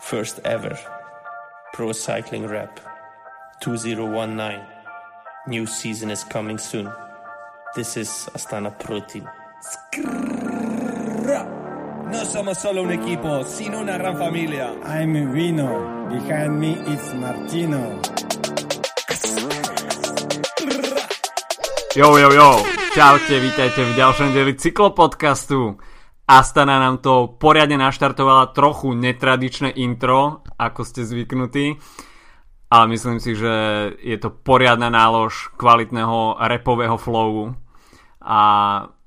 First ever. Pro Cycling Rap. 2019. New season is coming soon. This is Astana Pro Team. No somos solo un equipo, sino una gran familia. I'm Vino. Behind me is Martino. Jo, jo, jo. Čaute, vítajte v ďalšom dieli cyklopodcastu. Astana nám to poriadne naštartovala trochu netradičné intro, ako ste zvyknutí. Ale myslím si, že je to poriadna nálož kvalitného repového flowu. A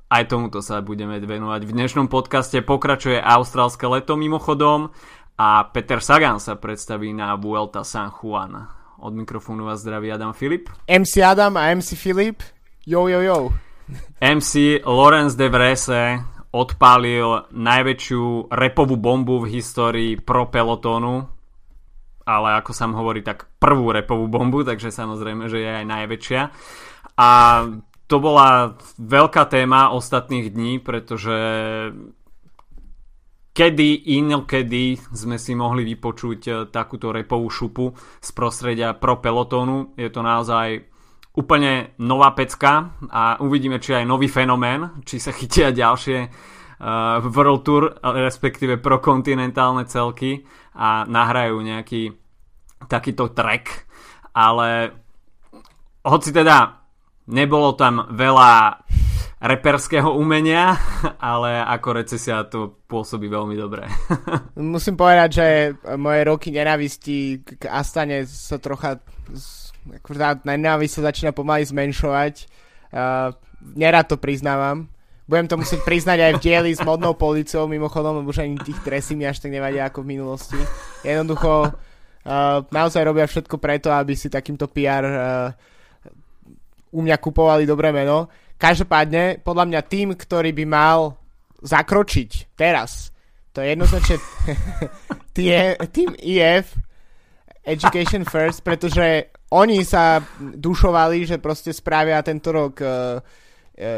aj tomuto sa budeme venovať. V dnešnom podcaste pokračuje austrálske leto mimochodom a Peter Sagan sa predstaví na Vuelta San Juan. Od mikrofónu vás zdraví Adam Filip. MC Adam a MC Filip. Jo, jo, jo. MC Lorenz de Vrese odpálil najväčšiu repovú bombu v histórii pro pelotónu, ale ako sa hovorí, tak prvú repovú bombu, takže samozrejme, že je aj najväčšia. A to bola veľká téma ostatných dní, pretože kedy inokedy sme si mohli vypočuť eh, takúto repovú šupu z prostredia pro pelotónu. Je to naozaj úplne nová pecka a uvidíme, či aj nový fenomén, či sa chytia ďalšie uh, World Tour, respektíve pro kontinentálne celky a nahrajú nejaký takýto track, ale hoci teda nebolo tam veľa reperského umenia, ale ako recesia to pôsobí veľmi dobre. Musím povedať, že moje roky nenávisti k Astane sa trocha tá nenávisť sa začína pomaly zmenšovať. Uh, nerad to priznávam. Budem to musieť priznať aj v dieli s modnou policiou, mimochodom, lebo už ani tých tresí mi až tak nevadia ako v minulosti. Jednoducho uh, naozaj robia všetko preto, aby si takýmto PR uh, u mňa kupovali dobré meno. Každopádne, podľa mňa tým, ktorý by mal zakročiť teraz, to je jednoznačne tým EF Education First, pretože oni sa dušovali, že proste spravia tento rok uh,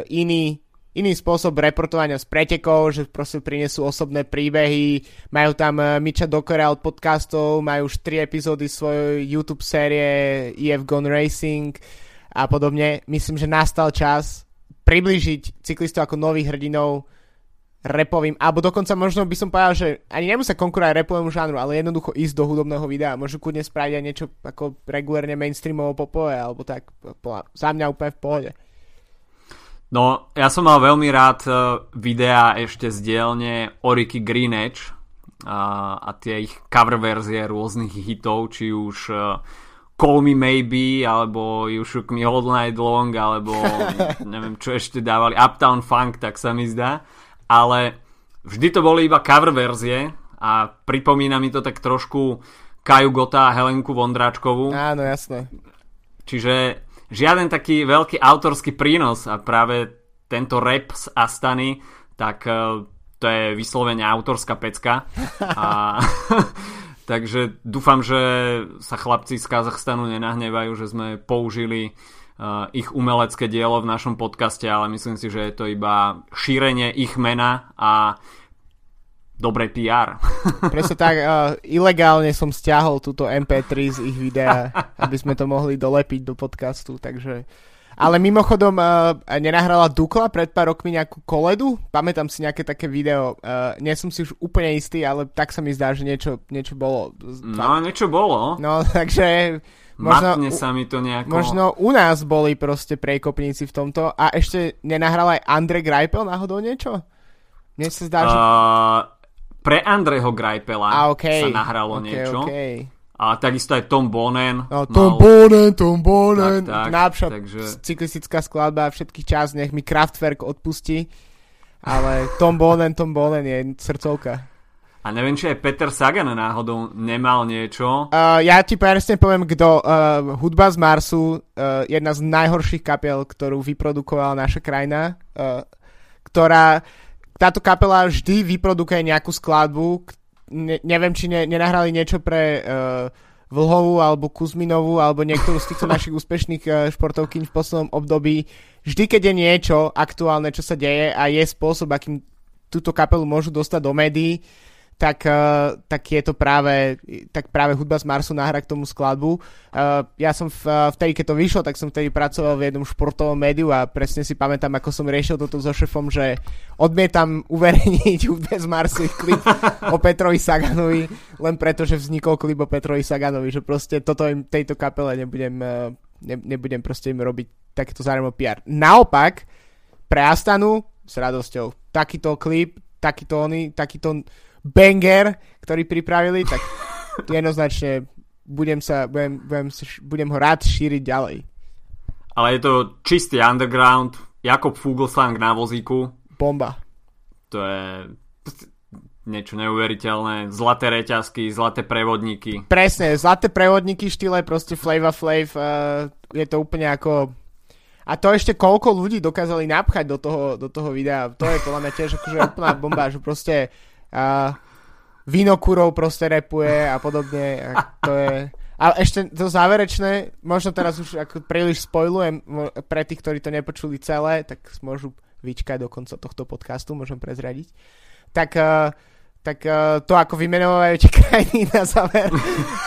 iný, iný spôsob reportovania z pretekov, že proste prinesú osobné príbehy, majú tam uh, Miča Dokera od podcastov, majú už tri epizódy svojej YouTube série EF Gone Racing a podobne. Myslím, že nastal čas priblížiť cyklistov ako nových hrdinov repovým, alebo dokonca možno by som povedal, že ani nemusia konkurovať repovému žánru, ale jednoducho ísť do hudobného videa. Môžu kudne spraviť aj niečo ako regulérne mainstreamovo popové, alebo tak za mňa úplne v pohode. No, ja som mal veľmi rád e, videa ešte z dielne Oriky Green Edge a, a tie ich cover verzie rôznych hitov, či už uh, Call Me Maybe, alebo You Shook Me All Night Long, alebo neviem čo ešte dávali, Uptown Funk, tak sa mi zdá ale vždy to boli iba cover verzie a pripomína mi to tak trošku Kaju Gota a Helenku Vondráčkovú. Áno, jasné. Čiže žiaden taký veľký autorský prínos a práve tento rap z Astany, tak e, to je vyslovene autorská pecka. A, takže dúfam, že sa chlapci z Kazachstanu nenahnevajú, že sme použili uh, ich umelecké dielo v našom podcaste, ale myslím si, že je to iba šírenie ich mena a dobré PR. Presne tak, uh, ilegálne som stiahol túto MP3 z ich videa, aby sme to mohli dolepiť do podcastu, takže... Ale mimochodom, uh, nenahrala Dukla pred pár rokmi nejakú koledu? Pamätám si nejaké také video. Uh, nie som si už úplne istý, ale tak sa mi zdá, že niečo, niečo bolo. No, niečo bolo. No, takže Možno, Matne sa mi to nejako... Možno u nás boli proste prekopníci v tomto a ešte nenahral aj Andre Greipel náhodou niečo? Mne sa zdá, že... Uh, pre Andreho Greipela a, okay. sa nahralo okay, niečo. Okay. A takisto aj Tom Bonen. No, Tom mal... Bonen, Tom Bonen. Tak, tak, Najlepšia takže... cyklistická skladba všetkých čas, nech mi Kraftwerk odpustí. Ale Tom Bonen, Tom Bonen je srdcovka. A neviem, či aj Peter Sagan náhodou nemal niečo. Uh, ja ti presne poviem, kto. Uh, hudba z Marsu, uh, jedna z najhorších kapiel, ktorú vyprodukovala naša krajina, uh, ktorá, táto kapela vždy vyprodukuje nejakú skladbu, ne, neviem, či ne, nenahrali niečo pre uh, Vlhovú alebo Kuzminovú alebo niektorú z týchto našich úspešných uh, športovkyň v poslednom období. Vždy, keď je niečo aktuálne, čo sa deje a je spôsob, akým túto kapelu môžu dostať do médií, tak, uh, tak je to práve, tak práve hudba z Marsu nahra k tomu skladbu. Uh, ja som v, uh, vtedy, keď to vyšlo, tak som vtedy pracoval v jednom športovom médiu a presne si pamätám, ako som riešil toto so šefom, že odmietam uverejniť hudbe z Marsu klip o Petrovi Saganovi, len preto, že vznikol klip o Petrovi Saganovi, že proste toto im tejto kapele nebudem, ne, nebudem proste im robiť takéto zároveň PR. Naopak, pre Astanu s radosťou. Takýto klip, takýto oni, takýto banger, ktorý pripravili, tak jednoznačne budem, sa, budem, budem, budem ho rád šíriť ďalej. Ale je to čistý underground, Jakob Fugelsang na vozíku. Bomba. To je niečo neuveriteľné. Zlaté reťazky, zlaté prevodníky. Presne, zlaté prevodníky štýle proste Flava Flav. Uh, je to úplne ako... A to ešte koľko ľudí dokázali napchať do toho, do toho videa. To je podľa mňa tiež akože úplná bomba, že proste a vinokurov proste repuje a podobne. A to je... A ešte to záverečné, možno teraz už ako príliš spojlujem pre tých, ktorí to nepočuli celé, tak môžu vyčkať do konca tohto podcastu, môžem prezradiť. Tak, uh, tak uh, to ako vymenovajú tie krajiny na záver.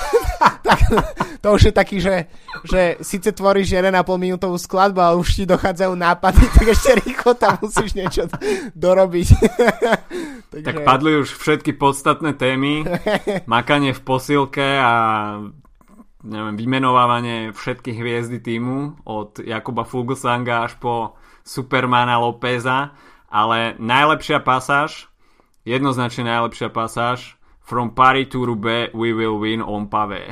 tak, to už je taký, že, že síce tvoríš 1,5 minútovú skladbu, ale už ti dochádzajú nápady, tak ešte rýchlo tam musíš niečo dorobiť. Takže... Tak padli už všetky podstatné témy, makanie v posilke a neviem, vymenovávanie všetkých hviezdy týmu od Jakuba Fuglsanga až po Supermana Lópeza, ale najlepšia pasáž, jednoznačne najlepšia pasáž From Paris to Roubaix we will win on pavé.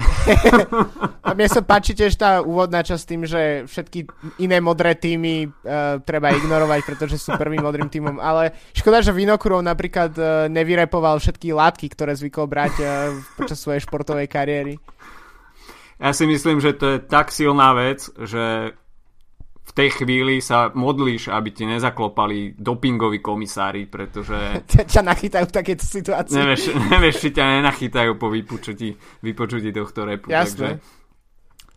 A mne sa páči tiež tá úvodná časť tým, že všetky iné modré týmy uh, treba ignorovať, pretože sú prvým modrým týmom. Ale škoda, že Vinokurov napríklad uh, nevyrepoval všetky látky, ktoré zvykol brať uh, počas svojej športovej kariéry. Ja si myslím, že to je tak silná vec, že tej chvíli sa modlíš, aby ti nezaklopali dopingoví komisári, pretože... ťa nachytajú v takejto situácii. Nevieš, nevieš, či ťa nenachytajú po vypočutí, vypočutí tohto repu. Jasne. Takže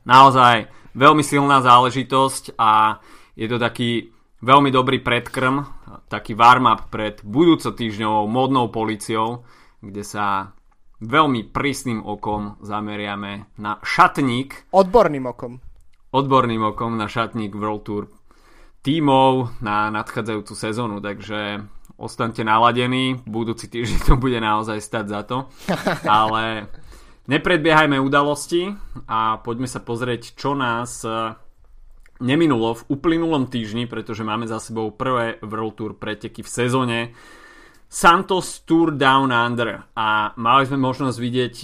naozaj veľmi silná záležitosť a je to taký veľmi dobrý predkrm, taký warm-up pred budúco týždňovou modnou policiou, kde sa veľmi prísnym okom zameriame na šatník. Odborným okom odborným okom na šatník World Tour tímov na nadchádzajúcu sezónu, takže ostaňte naladení, budúci týždeň to bude naozaj stať za to, ale nepredbiehajme udalosti a poďme sa pozrieť, čo nás e, neminulo v uplynulom týždni, pretože máme za sebou prvé World Tour preteky v sezóne. Santos Tour Down Under. A mali sme možnosť vidieť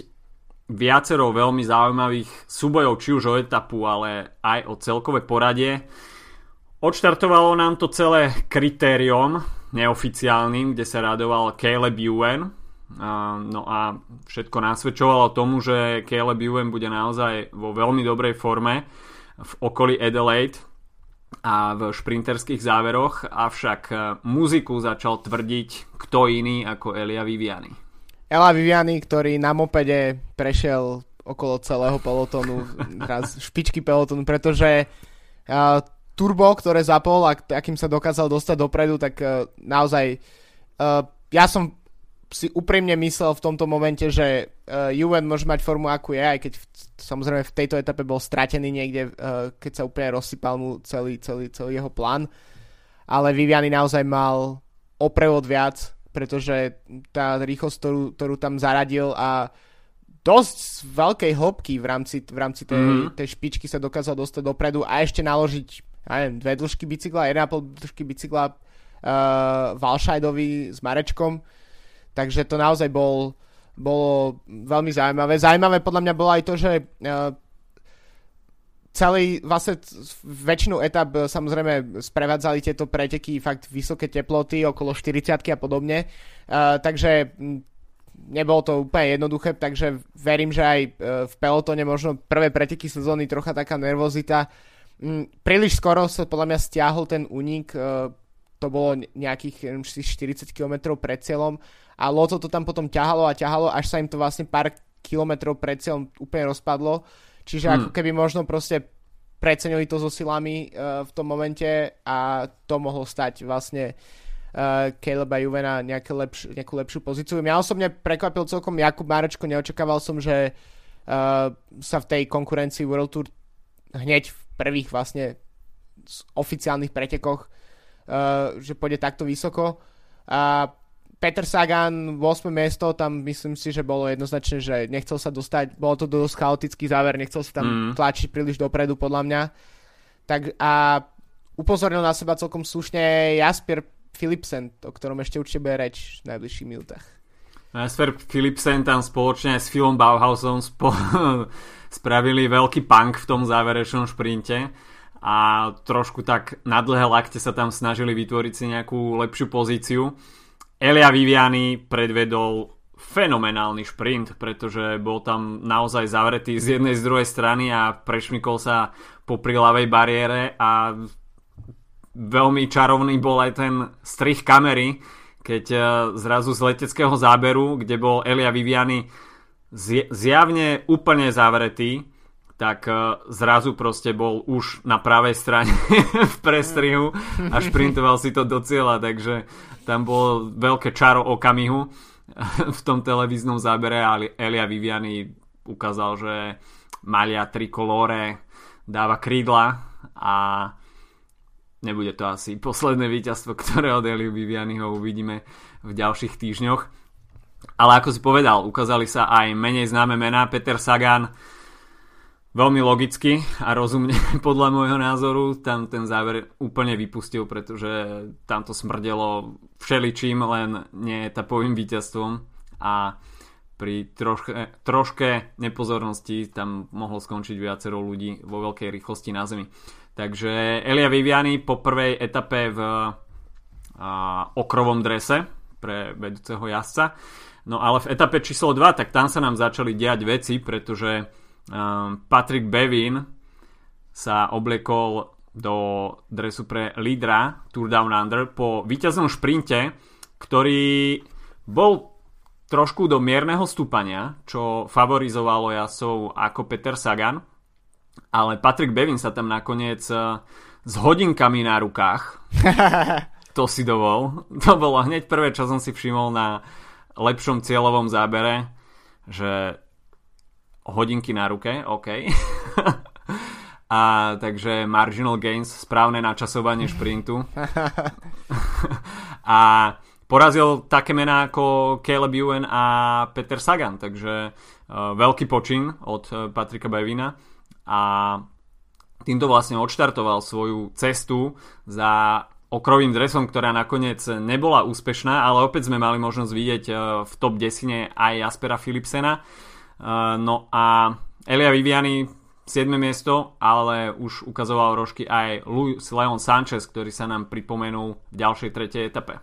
viacero veľmi zaujímavých súbojov, či už o etapu, ale aj o celkové poradie. Odštartovalo nám to celé kritériom neoficiálnym, kde sa radoval Caleb Ewan. No a všetko nasvedčovalo tomu, že Caleb Ewan bude naozaj vo veľmi dobrej forme v okolí Adelaide a v šprinterských záveroch, avšak muziku začal tvrdiť kto iný ako Elia Viviani. Ela Viviani, ktorý na mopede prešiel okolo celého pelotonu, raz špičky pelotonu, pretože uh, turbo, ktoré zapol a akým sa dokázal dostať dopredu, tak uh, naozaj uh, ja som si úprimne myslel v tomto momente, že uh, Juven môže mať formu akú je, aj keď v, samozrejme v tejto etape bol stratený niekde, uh, keď sa úplne rozsypal mu celý, celý, celý jeho plán. Ale Viviani naozaj mal oprevod viac pretože tá rýchlosť, ktorú, ktorú tam zaradil a dosť z veľkej hĺbky v rámci, v rámci tej, mm-hmm. tej špičky sa dokázal dostať dopredu a ešte naložiť ja neviem, dve dĺžky bicykla, 1,5 dĺžky bicykla uh, Valšajdovi s Marečkom. Takže to naozaj bol, bolo veľmi zaujímavé. Zaujímavé podľa mňa bolo aj to, že uh, celý, vlastne väčšinu etap e, samozrejme sprevádzali tieto preteky fakt vysoké teploty, okolo 40 a podobne, uh, takže nebolo to úplne jednoduché, takže verím, že aj uh, v pelotone možno prvé preteky sezóny trocha taká nervozita. Príliš skoro sa podľa mňa stiahol ten únik, uh, to bolo nejakých 40 km pred cieľom a Loto to tam potom ťahalo a ťahalo, až sa im to vlastne pár kilometrov pred cieľom úplne rozpadlo. Čiže hmm. ako keby možno proste precenili to so silami uh, v tom momente a to mohlo stať vlastne uh, Caleba Juvena nejaké lepš- nejakú lepšiu pozíciu. Mňa osobne prekvapil celkom Jakub Márečko, neočakával som, že uh, sa v tej konkurencii World Tour hneď v prvých vlastne oficiálnych pretekoch, uh, že pôjde takto vysoko. A Peter Sagan 8. miesto, tam myslím si, že bolo jednoznačne, že nechcel sa dostať, bolo to dosť chaotický záver, nechcel sa tam mm. tlačiť príliš dopredu podľa mňa. Tak a upozornil na seba celkom slušne Jasper Philipsen, o ktorom ešte určite bude reč v najbližších minútach. Jasper Philipsen tam spoločne s Philom Bauhausom spo- spravili veľký punk v tom záverečnom šprinte a trošku tak na dlhé lakte sa tam snažili vytvoriť si nejakú lepšiu pozíciu. Elia Viviani predvedol fenomenálny šprint, pretože bol tam naozaj zavretý z jednej z druhej strany a prešmykol sa po prilavej bariére a veľmi čarovný bol aj ten strich kamery, keď e, zrazu z leteckého záberu, kde bol Elia Viviani zjavne úplne zavretý, tak e, zrazu proste bol už na pravej strane v prestrihu a šprintoval si to do cieľa, takže tam bolo veľké čaro okamihu v tom televíznom zábere a Elia Viviani ukázal, že malia trikolore dáva krídla a nebude to asi posledné víťazstvo, ktoré od Eliu Vivianiho uvidíme v ďalších týždňoch. Ale ako si povedal, ukázali sa aj menej známe mená. Peter Sagan veľmi logicky a rozumne podľa môjho názoru tam ten záver úplne vypustil, pretože tam to smrdelo všeličím, len nie etapovým víťazstvom a pri troške, troške nepozornosti tam mohlo skončiť viacero ľudí vo veľkej rýchlosti na zemi. Takže Elia Viviani po prvej etape v a, okrovom drese pre vedúceho jazdca. No ale v etape číslo 2, tak tam sa nám začali diať veci, pretože um, Patrick Bevin sa obliekol do dresu pre lídra Tour Down Under po víťaznom šprinte, ktorý bol trošku do mierneho stúpania, čo favorizovalo jasov ako Peter Sagan, ale Patrick Bevin sa tam nakoniec uh, s hodinkami na rukách to si dovol. To bolo hneď prvé, čo som si všimol na lepšom cieľovom zábere, že hodinky na ruke, OK. A takže marginal gains, správne načasovanie šprintu. a porazil také mená ako Caleb Ewan a Peter Sagan, takže uh, veľký počin od uh, Patrika Bevina a týmto vlastne odštartoval svoju cestu za okrovým dresom, ktorá nakoniec nebola úspešná, ale opäť sme mali možnosť vidieť uh, v top 10 aj Jaspera Philipsena no a Elia Viviani 7. miesto, ale už ukazoval rožky aj Luis Leon Sanchez, ktorý sa nám pripomenul v ďalšej tretej etape.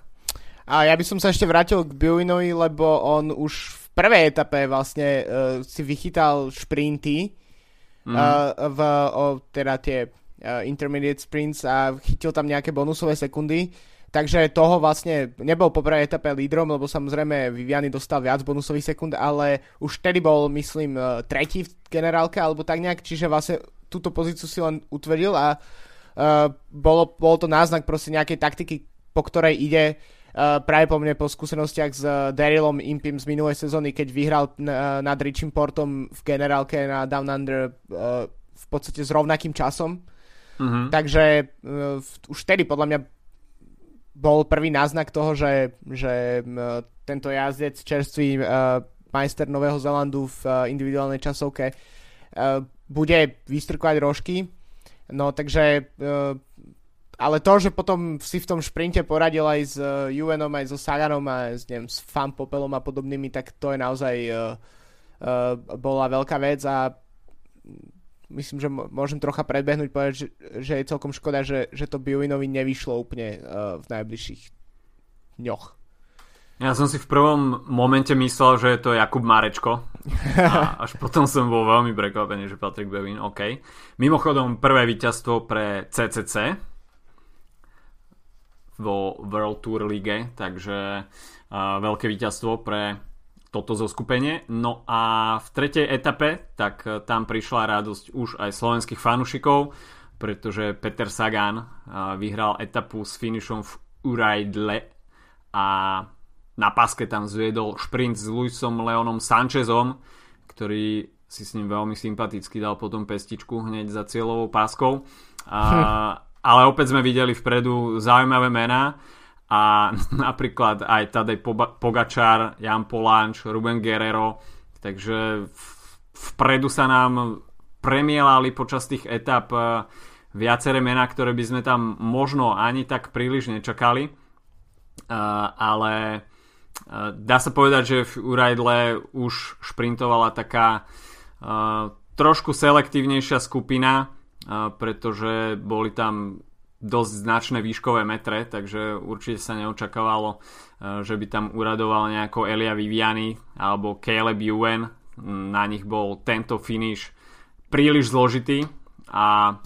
A ja by som sa ešte vrátil k Buinovi, lebo on už v prvej etape vlastne uh, si vychytal šprinty mm. uh, v, o, teda tie uh, intermediate sprints a chytil tam nejaké bonusové sekundy. Takže toho vlastne nebol po prvej etape lídrom, lebo samozrejme Viviany dostal viac bonusových sekúnd, ale už vtedy bol, myslím, e, tretí v generálke alebo tak nejak, čiže vlastne túto pozíciu si len utvrdil a uh, bolo, bolo to náznak proste nejakej taktiky, po ktorej ide uh, práve po mne po skúsenostiach s uh, Darylom Impim z minulej sezóny, keď vyhral uh, nad Richim Portom v generálke na Down Under uh, v podstate s rovnakým časom. Uh-huh. Takže uh, už vtedy podľa mňa bol prvý náznak toho, že, že tento jazdec, čerstvý uh, majster Nového Zelandu v uh, individuálnej časovke uh, bude vystrkovať rožky. No takže ale to, že potom si v tom šprinte poradil aj s Juvenom, aj so Saganom a s, neviem, s Fan Popelom a podobnými, tak to je naozaj uh, uh, bola veľká vec a myslím, že môžem trocha predbehnúť, povedať, že, že je celkom škoda, že, že to Biuinovi nevyšlo úplne uh, v najbližších dňoch. Ja som si v prvom momente myslel, že je to Jakub Marečko. A až potom som bol veľmi prekvapený, že Patrick Bevin, OK. Mimochodom, prvé víťazstvo pre CCC vo World Tour League, takže uh, veľké víťazstvo pre toto zoskupenie. No a v tretej etape, tak e, tam prišla radosť už aj slovenských fanúšikov, pretože Peter Sagan e, vyhral etapu s finišom v Urajdle a na paske tam zviedol šprint s Luisom Leonom Sanchezom, ktorý si s ním veľmi sympaticky dal potom pestičku hneď za cieľovou páskou. A, ale opäť sme videli vpredu zaujímavé mená a napríklad aj Tadej Pogačár, Jan Polanč, Ruben Guerrero, takže vpredu sa nám premielali počas tých etap e, viaceré mená, ktoré by sme tam možno ani tak príliš nečakali, e, ale e, dá sa povedať, že v Urajdle už šprintovala taká trošku selektívnejšia skupina, pretože boli tam dosť značné výškové metre, takže určite sa neočakávalo, že by tam uradoval nejako Elia Viviani alebo Caleb Ewan. Na nich bol tento finish príliš zložitý a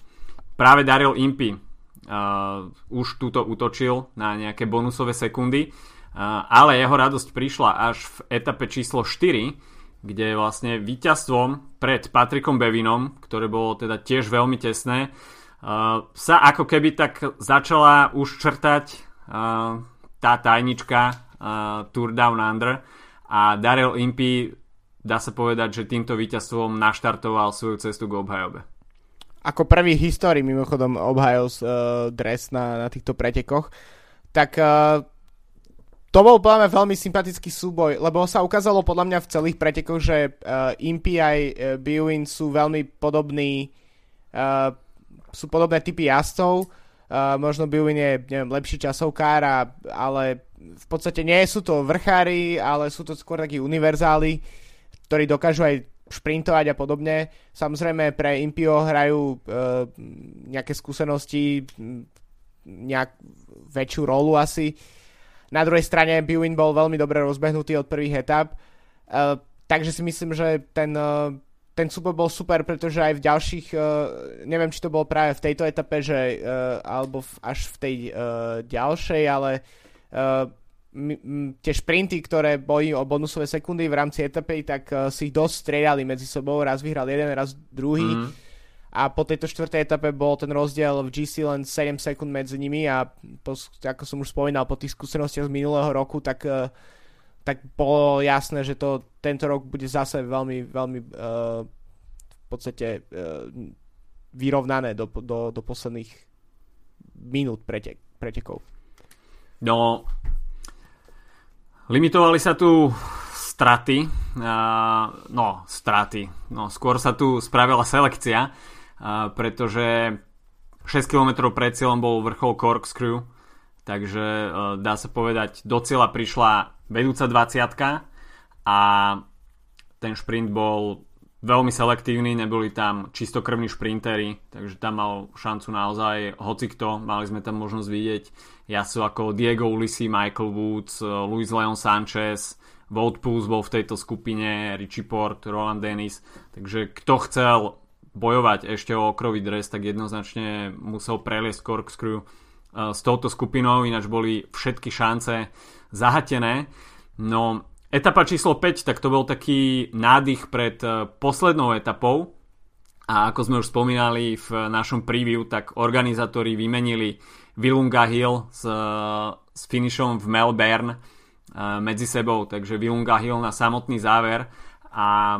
práve Daryl Impy uh, už túto utočil na nejaké bonusové sekundy, uh, ale jeho radosť prišla až v etape číslo 4, kde vlastne víťazstvom pred Patrikom Bevinom, ktoré bolo teda tiež veľmi tesné, uh, sa ako keby tak začala už črtať tá tajnička Tour Down Under a Daryl Impy dá sa povedať, že týmto víťazstvom naštartoval svoju cestu k obhajobe. Ako prvý histórii mimochodom obhajil uh, dres na, na týchto pretekoch, tak uh, to bol podľa mňa veľmi sympatický súboj, lebo sa ukázalo podľa mňa v celých pretekoch, že uh, Impy aj uh, Biwin sú veľmi podobní, uh, sú podobné typy jazdcov, uh, možno Biwin je neviem, lepší časovkár, a, ale v podstate nie sú to vrchári, ale sú to skôr takí univerzáli, ktorí dokážu aj šprintovať a podobne. Samozrejme pre Impio hrajú e, nejaké skúsenosti, nejak väčšiu rolu asi. Na druhej strane Bwin bol veľmi dobre rozbehnutý od prvých etap, e, takže si myslím, že ten, e, ten super bol super, pretože aj v ďalších, e, neviem či to bolo práve v tejto etape, že, e, alebo v, až v tej e, ďalšej, ale e, tie šprinty, ktoré boli o bonusové sekundy v rámci etapy, tak uh, si ich dosť striedali medzi sebou, raz vyhral jeden, raz druhý. Mm. A po tejto štvrtej etape bol ten rozdiel v GC len 7 sekúnd medzi nimi a po, ako som už spomínal, po tých skúsenostiach z minulého roku, tak, uh, tak bolo jasné, že to tento rok bude zase veľmi, veľmi uh, v podstate uh, vyrovnané do, do, do posledných minút pretek, pretekov. No, Limitovali sa tu straty, no straty, no skôr sa tu spravila selekcia, pretože 6 km pred cieľom bol vrchol Corkscrew, takže e, dá sa povedať, do cieľa prišla vedúca 20 a ten šprint bol veľmi selektívny, neboli tam čistokrvní šprintery, takže tam mal šancu naozaj hocikto, mali sme tam možnosť vidieť sú ako Diego Ulisi, Michael Woods, Luis Leon Sanchez, Wout Puls bol v tejto skupine, Richie Port, Roland Dennis, takže kto chcel bojovať ešte o okrový dres, tak jednoznačne musel preliesť corkscrew s touto skupinou, ináč boli všetky šance zahatené. No Etapa číslo 5, tak to bol taký nádych pred eh, poslednou etapou a ako sme už spomínali v našom preview, tak organizátori vymenili Vilunga Hill s, eh, s finishom v Melbourne eh, medzi sebou, takže Vilunga Hill na samotný záver a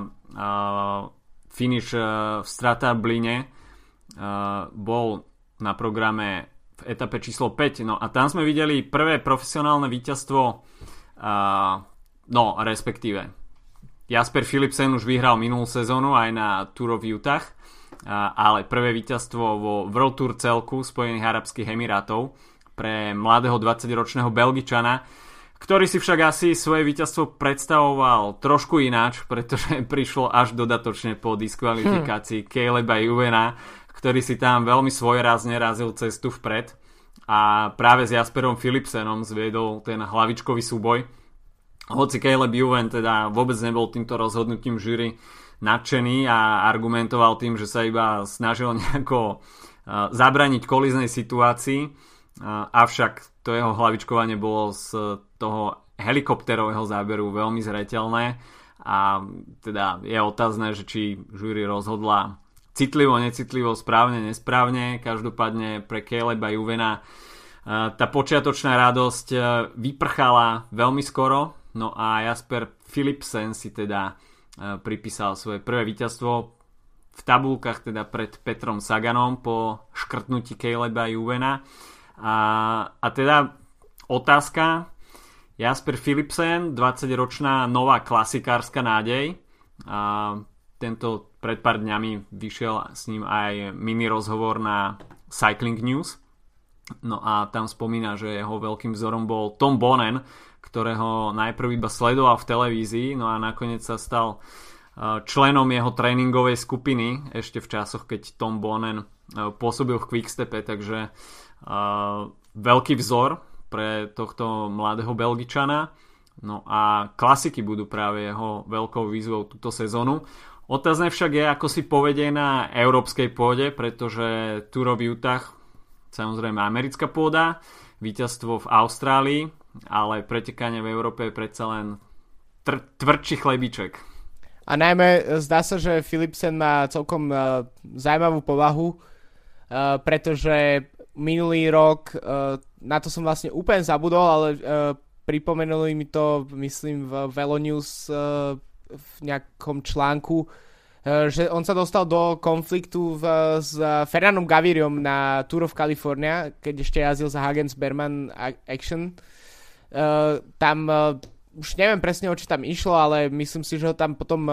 finish v Bline bol na programe v etape číslo 5. No a tam sme videli prvé profesionálne víťazstvo No, respektíve. Jasper Philipsen už vyhral minulú sezónu aj na Tour of Utah, ale prvé víťazstvo vo World Tour celku Spojených Arabských Emirátov pre mladého 20-ročného Belgičana, ktorý si však asi svoje víťazstvo predstavoval trošku ináč, pretože prišlo až dodatočne po diskvalifikácii hm. Caleba Juvena, ktorý si tam veľmi svojrázne razil cestu vpred a práve s Jasperom Philipsenom zviedol ten hlavičkový súboj. Hoci Caleb Juven teda vôbec nebol týmto rozhodnutím žúry nadšený a argumentoval tým, že sa iba snažil nejako zabraniť koliznej situácii, avšak to jeho hlavičkovanie bolo z toho helikopterového záberu veľmi zretelné a teda je otázne, že či žúry rozhodla citlivo, necitlivo, správne, nesprávne. Každopádne pre Caleba Juvena tá počiatočná radosť vyprchala veľmi skoro, no a Jasper Philipsen si teda pripísal svoje prvé víťazstvo v tabulkách teda pred Petrom Saganom po škrtnutí Caleba Juvena. A, a teda otázka, Jasper Philipsen, 20-ročná nová klasikárska nádej. A tento pred pár dňami vyšiel s ním aj mini rozhovor na Cycling News. No a tam spomína, že jeho veľkým vzorom bol Tom Bonen, ktorého najprv iba sledoval v televízii, no a nakoniec sa stal členom jeho tréningovej skupiny ešte v časoch, keď Tom Bonen pôsobil v Quickstepe, takže veľký vzor pre tohto mladého Belgičana. No a klasiky budú práve jeho veľkou výzvou túto sezónu. Otázne však je, ako si povedie na európskej pôde, pretože Tour of Utah, samozrejme americká pôda, víťazstvo v Austrálii, ale pretekanie v Európe je predsa len tr- tvrdší chlebiček. A najmä e, zdá sa, že Philipsen má celkom uh, zaujímavú povahu, uh, pretože minulý rok uh, na to som vlastne úplne zabudol, ale uh, pripomenuli mi to, myslím, v Velonews uh, v nejakom článku, uh, že on sa dostal do konfliktu v, s Fernandom Gaviriom na Tour of California, keď ešte jazdil za Hagens Berman Action. Uh, tam uh, už neviem presne, o čo tam išlo, ale myslím si, že ho tam potom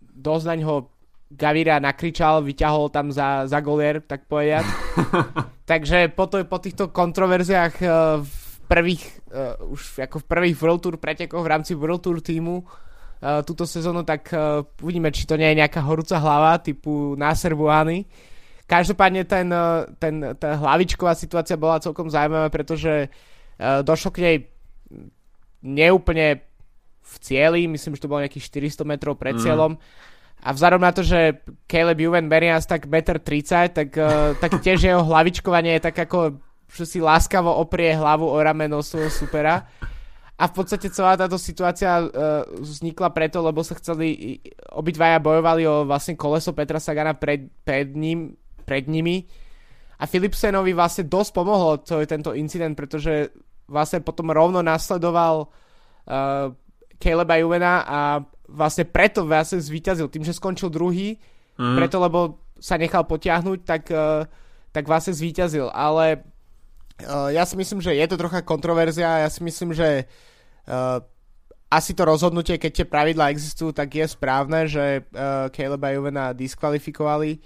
dosť na ňoho Gavira nakričal, vyťahol tam za, za golier, tak povedať. Takže po, to, po týchto kontroverziách v prvých, uh, už ako v prvých World Tour pretekoch v rámci World Tour týmu túto sezónu, tak uh, uvidíme, či to nie je nejaká horúca hlava typu Nasser Buhany. Každopádne ten, uh, ten, tá hlavičková situácia bola celkom zaujímavá, pretože došlo k nej neúplne v cieli, myslím, že to bolo nejakých 400 metrov pred mm. cieľom. A vzhľadom na to, že Caleb Juven berie asi tak 1,30 m, tak, tak tiež jeho hlavičkovanie je tak ako, že si láskavo oprie hlavu o rameno svojho supera. A v podstate celá táto situácia uh, vznikla preto, lebo sa chceli, obidvaja bojovali o vlastne koleso Petra Sagana pred, pred, ním, pred nimi. A Philipsenovi vlastne dosť pomohlo to, tento incident, pretože vlastne potom rovno nasledoval uh, Caleba Juvena a vlastne preto vlastne zvíťazil tým, že skončil druhý, mm. preto lebo sa nechal potiahnuť, tak, uh, tak vlastne zvíťazil. Ale ja si myslím, že je to trocha kontroverzia, ja si myslím, že uh, asi to rozhodnutie, keď tie pravidlá existujú, tak je správne, že uh, Caleba Juvena diskvalifikovali.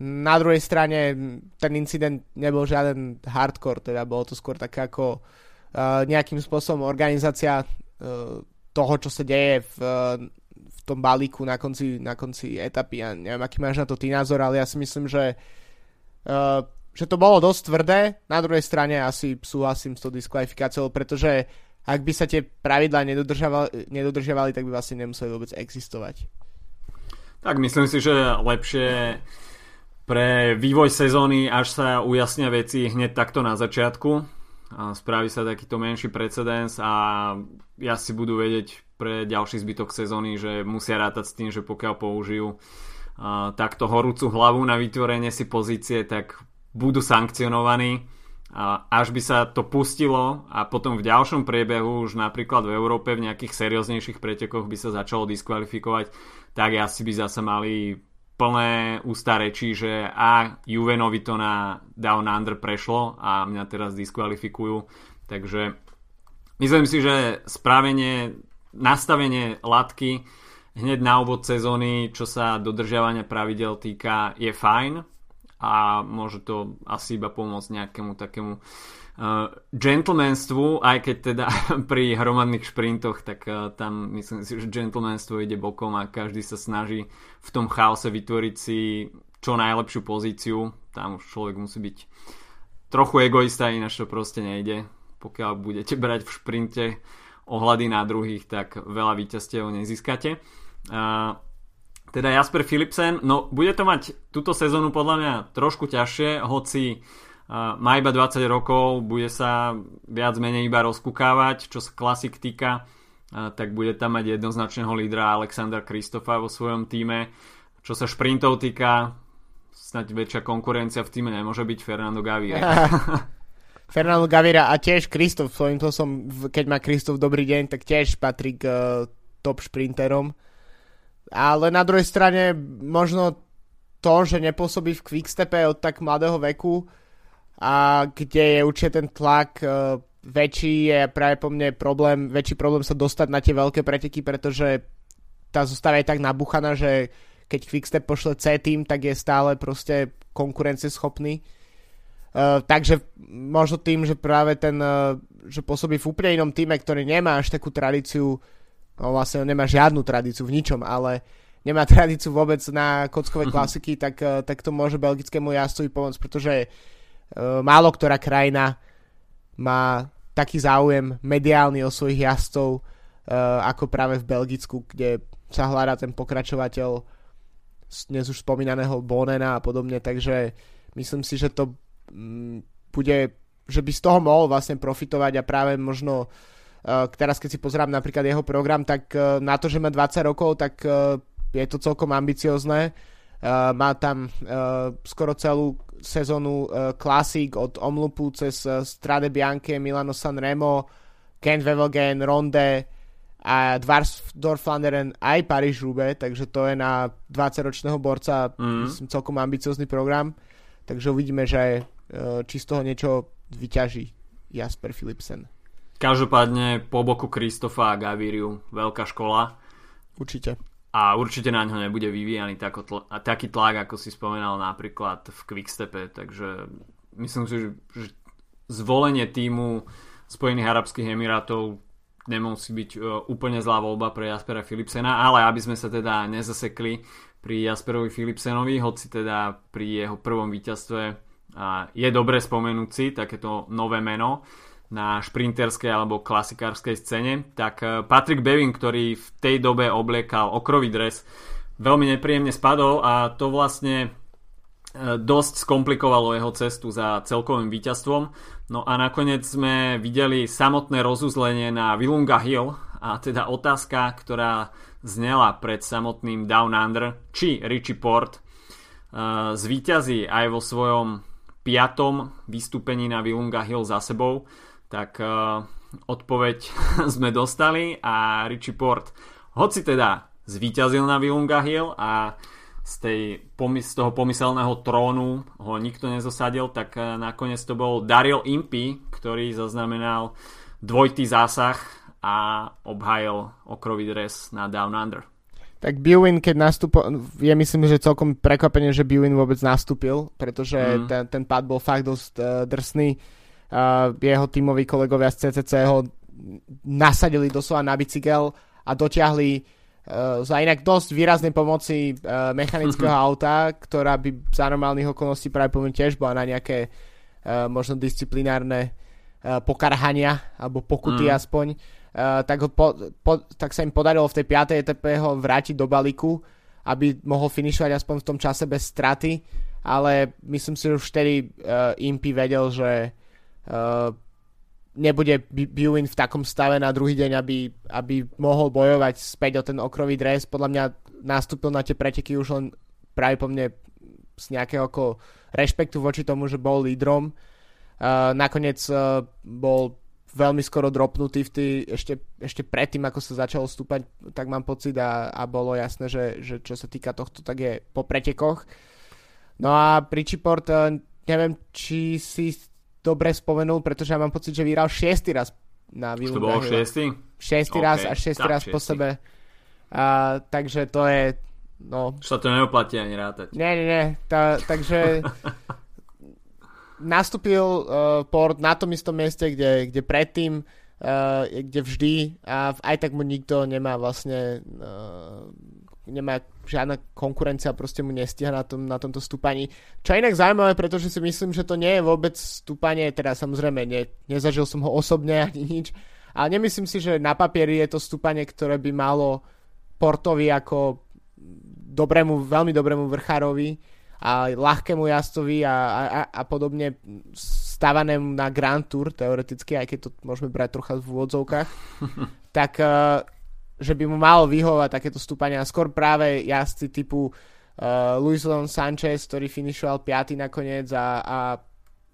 Na druhej strane ten incident nebol žiaden hardcore, teda bolo to skôr také ako uh, nejakým spôsobom organizácia uh, toho, čo sa deje v, v tom balíku na konci, na konci etapy. Ja neviem, aký máš na to ty názor, ale ja si myslím, že, uh, že to bolo dosť tvrdé. Na druhej strane asi súhlasím s tou diskvalifikáciou, pretože ak by sa tie pravidlá nedodržiavali, nedodržiavali tak by vlastne nemuseli vôbec existovať. Tak myslím si, že lepšie pre vývoj sezóny, až sa ujasnia veci hneď takto na začiatku, spraví sa takýto menší precedens a ja si budú vedieť pre ďalší zbytok sezóny, že musia rátať s tým, že pokiaľ použijú takto horúcu hlavu na vytvorenie si pozície, tak budú sankcionovaní až by sa to pustilo a potom v ďalšom priebehu už napríklad v Európe v nejakých serióznejších pretekoch by sa začalo diskvalifikovať, tak asi by zase mali plné ústa rečí, že a Juvenovi to na Down Under prešlo a mňa teraz diskvalifikujú. Takže myslím si, že správenie, nastavenie latky hneď na úvod sezóny, čo sa dodržiavania pravidel týka, je fajn a môže to asi iba pomôcť nejakému takému uh, gentlemanstvu, aj keď teda pri hromadných šprintoch, tak uh, tam myslím si, že gentlemanstvo ide bokom a každý sa snaží v tom chaose vytvoriť si čo najlepšiu pozíciu. Tam už človek musí byť trochu egoista, ináč to proste nejde. Pokiaľ budete brať v šprinte ohľady na druhých, tak veľa víťazstiev nezískate. Uh, teda Jasper Philipsen, no bude to mať túto sezónu podľa mňa trošku ťažšie, hoci má iba 20 rokov, bude sa viac menej iba rozkukávať, čo sa klasik týka, tak bude tam mať jednoznačného lídra Alexandra Kristofa vo svojom týme. Čo sa šprintov týka, snať väčšia konkurencia v týme nemôže byť Fernando Gaviria. Fernando Gaviria a tiež Kristof, svojím som, keď má Kristof dobrý deň, tak tiež patrí k uh, top šprinterom. Ale na druhej strane možno to, že nepôsobí v quickstepe od tak mladého veku a kde je určite ten tlak uh, väčší, je práve po mne problém, väčší problém sa dostať na tie veľké preteky, pretože tá zostava je tak nabuchaná, že keď Quickstep pošle C tým, tak je stále proste konkurencieschopný. Uh, takže možno tým, že práve ten, uh, že pôsobí v úplne inom týme, ktorý nemá až takú tradíciu, no vlastne nemá žiadnu tradíciu v ničom, ale nemá tradíciu vôbec na kockové klasiky, tak, uh, tak to môže belgickému jazdcovi pomôcť, pretože uh, málo ktorá krajina má taký záujem mediálny o svojich jazdcov uh, ako práve v Belgicku, kde sa hľadá ten pokračovateľ dnes už spomínaného Bonena a podobne, takže myslím si, že to mm, bude, že by z toho mohol vlastne profitovať a práve možno uh, teraz keď si pozerám napríklad jeho program, tak uh, na to, že má 20 rokov, tak uh, je to celkom ambiciozne. Má tam skoro celú sezónu Classic od Omlupu cez Strade Bianche, Milano Sanremo, Kent Wevelgem, Ronde, a Dwarsdorf-Flanderen aj paríž rube takže to je na 20-ročného borca mm. myslím, celkom ambiciózny program, takže uvidíme, že či z toho niečo vyťaží Jasper Philipsen. Každopádne po boku Kristofa a Gaviriu veľká škola. Určite. A určite na ňo nebude vyvíjaný tl- taký tlak, ako si spomenal napríklad v Quickstepe, takže myslím si, že, zvolenie týmu Spojených Arabských Emirátov nemusí byť uh, úplne zlá voľba pre Jaspera Philipsena, ale aby sme sa teda nezasekli pri Jasperovi Philipsenovi, hoci teda pri jeho prvom víťazstve je dobre spomenúť si takéto nové meno na šprinterskej alebo klasikárskej scéne, tak uh, Patrick Bevin, ktorý v tej dobe obliekal okrový dres, veľmi nepríjemne spadol a to vlastne dosť skomplikovalo jeho cestu za celkovým víťazstvom. No a nakoniec sme videli samotné rozuzlenie na Vilunga Hill a teda otázka, ktorá znela pred samotným Down Under, či Richie Port uh, zvíťazí aj vo svojom piatom vystúpení na Vilunga Hill za sebou, tak uh, odpoveď sme dostali a Richie Port, hoci teda zvíťazil na Vilunga Hill a z, tej, z toho pomyselného trónu ho nikto nezosadil, tak eh, nakoniec to bol Daryl Impy, ktorý zaznamenal dvojitý zásah a obhajil okrový dres na Down Under. Tak Bwin, keď nastúpil, je myslím, že celkom prekvapenie, že Bwin vôbec nastúpil, pretože mm. ten, ten pád bol fakt dosť uh, drsný. Jeho tímoví kolegovia z CCC ho nasadili doslova na bicykel a dotiahli uh, za inak dosť výraznej pomoci uh, mechanického auta, ktorá by za normálnych okolností poviem tiež bola na nejaké uh, možno disciplinárne uh, pokarhania alebo pokuty mm. aspoň. Uh, tak, ho po, po, tak sa im podarilo v tej 5. etape ho vrátiť do balíku, aby mohol finišovať aspoň v tom čase bez straty, ale myslím si, že už vtedy uh, Impy vedel, že uh, nebude Buin v takom stave na druhý deň, aby, aby mohol bojovať späť o ten okrový dres. Podľa mňa nastúpil na tie preteky už len práve po mne z nejakého ako rešpektu voči tomu, že bol lídrom. Uh, nakoniec uh, bol veľmi skoro dropnutý v tý, ešte, ešte predtým, ako sa začalo stúpať, tak mám pocit a, a bolo jasné, že, že čo sa týka tohto, tak je po pretekoch. No a Pričiport, uh, neviem, či si dobre spomenul, pretože ja mám pocit, že vyhral šiestý raz na Už to bolo šiestý? Šiestý okay, raz a šiestý raz šiestý. po sebe. Uh, takže to je... No. Už sa to neoplatí ani rátať. Nie, nie, nie. Tá, takže nastúpil uh, Port na tom istom mieste, kde, kde predtým, uh, kde vždy a aj tak mu nikto nemá vlastne uh, nemá žiadna konkurencia proste mu nestíha na, tom, na tomto stúpaní. Čo je inak zaujímavé, pretože si myslím, že to nie je vôbec stúpanie, teda samozrejme ne, nezažil som ho osobne ani nič, ale nemyslím si, že na papieri je to stúpanie, ktoré by malo Portovi ako dobrému, veľmi dobrému vrchárovi a ľahkému jazdovi a, a, a podobne stavanému na Grand Tour teoreticky, aj keď to môžeme brať trocha v úvodzovkách, tak uh, že by mu malo vyhovať takéto stúpania. Skôr práve jazdci typu uh, Luis Leon Sanchez, ktorý finišoval 5. nakoniec a, a